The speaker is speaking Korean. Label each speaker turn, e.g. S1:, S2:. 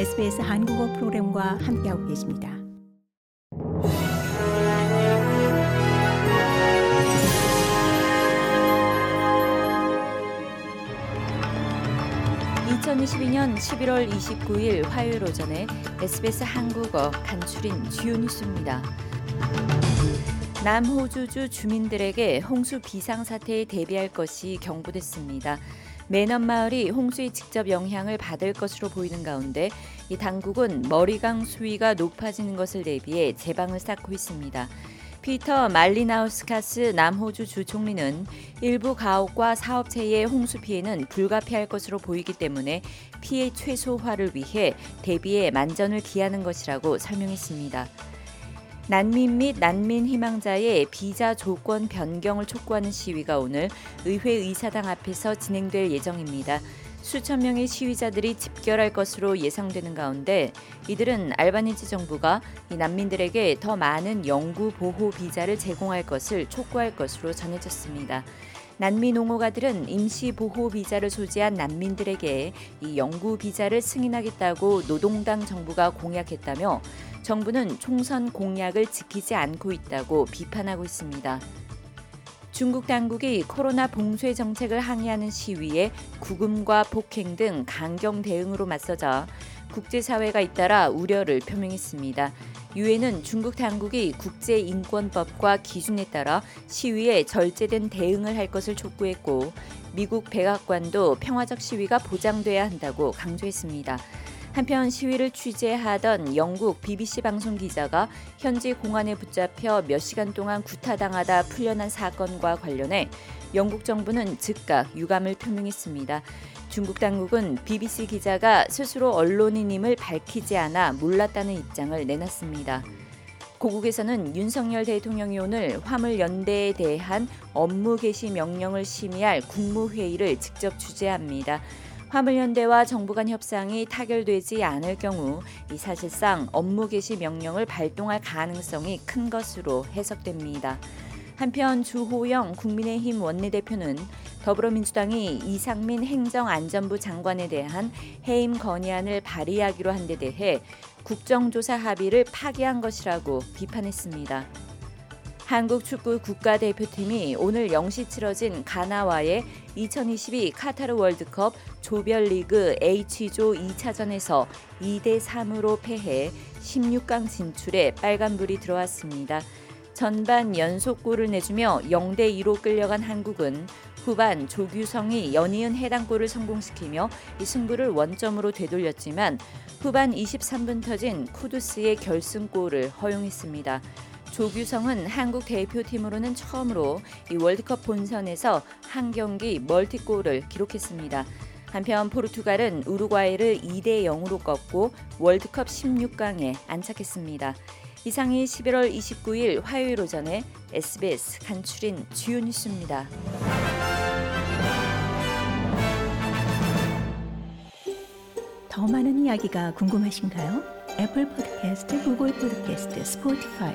S1: SBS 한국어 프로그램과 함께하고 계십니다.
S2: (2022년 11월 29일) 화요일 오전에 SBS 한국어 간추린 주요 뉴스입니다. 남호주주 주민들에게 홍수 비상사태에 대비할 것이 경고됐습니다. 매넌 마을이 홍수의 직접 영향을 받을 것으로 보이는 가운데 이 당국은 머리강 수위가 높아지는 것을 대비해 제방을 쌓고 있습니다. 피터 말리나우스카스 남호주 주총리는 일부 가옥과 사업체의 홍수 피해는 불가피할 것으로 보이기 때문에 피해 최소화를 위해 대비에 만전을 기하는 것이라고 설명했습니다. 난민 및 난민 희망자의 비자 조건 변경을 촉구하는 시위가 오늘 의회 의사당 앞에서 진행될 예정입니다. 수천 명의 시위자들이 집결할 것으로 예상되는 가운데 이들은 알바니지 정부가 이 난민들에게 더 많은 영구 보호 비자를 제공할 것을 촉구할 것으로 전해졌습니다. 난민 옹호가들은 임시 보호 비자를 소지한 난민들에게 이 영구 비자를 승인하겠다고 노동당 정부가 공약했다며 정부는 총선 공약을 지키지 않고 있다고 비판하고 있습니다. 중국 당국이 코로나 봉쇄 정책을 항의하는 시위에 구금과 폭행 등 강경 대응으로 맞서자 국제사회가 잇따라 우려를 표명했습니다. 유엔은 중국 당국이 국제인권법과 기준에 따라 시위에 절제된 대응을 할 것을 촉구했고 미국 백악관도 평화적 시위가 보장돼야 한다고 강조했습니다. 한편 시위를 취재하던 영국 BBC 방송 기자가 현지 공안에 붙잡혀 몇 시간 동안 구타당하다 풀려난 사건과 관련해 영국 정부는 즉각 유감을 표명했습니다. 중국 당국은 BBC 기자가 스스로 언론인임을 밝히지 않아 몰랐다는 입장을 내놨습니다. 고국에서는 윤석열 대통령이 오늘 화물 연대에 대한 업무 개시 명령을 심의할 국무회의를 직접 주재합니다. 화물연대와 정부 간 협상이 타결되지 않을 경우 이 사실상 업무 개시 명령을 발동할 가능성이 큰 것으로 해석됩니다. 한편 주호영 국민의힘 원내대표는 더불어민주당이 이상민 행정안전부 장관에 대한 해임 건의안을 발의하기로 한 데 대해 국정조사 합의를 파기한 것이라고 비판했습니다. 한국 축구 국가대표팀이 오늘 0시 치러진 가나와의 2022 카타르 월드컵 조별리그 H조 2차전에서 2대 3으로 패해 16강 진출에 빨간불이 들어왔습니다. 전반 연속골을 내주며 0대 2로 끌려간 한국은 후반 조규성이 연이은 해당골을 성공시키며 이 승부를 원점으로 되돌렸지만 후반 23분 터진 쿠두스의 결승골을 허용했습니다. 조규성은 한국 대표팀으로는 처음으로 이 월드컵 본선에서 한 경기 멀티골을 기록했습니다. 한편 포르투갈은 우루과이를 2대 0으로 꺾고 월드컵 16강에 안착했습니다. 이상이 11월 29일 화요일 오전에 SBS 간추린 주요 뉴스입니다.
S1: 더 많은 이야기가 궁금하신가요? Apple Podcast, Google Podcast, Spotify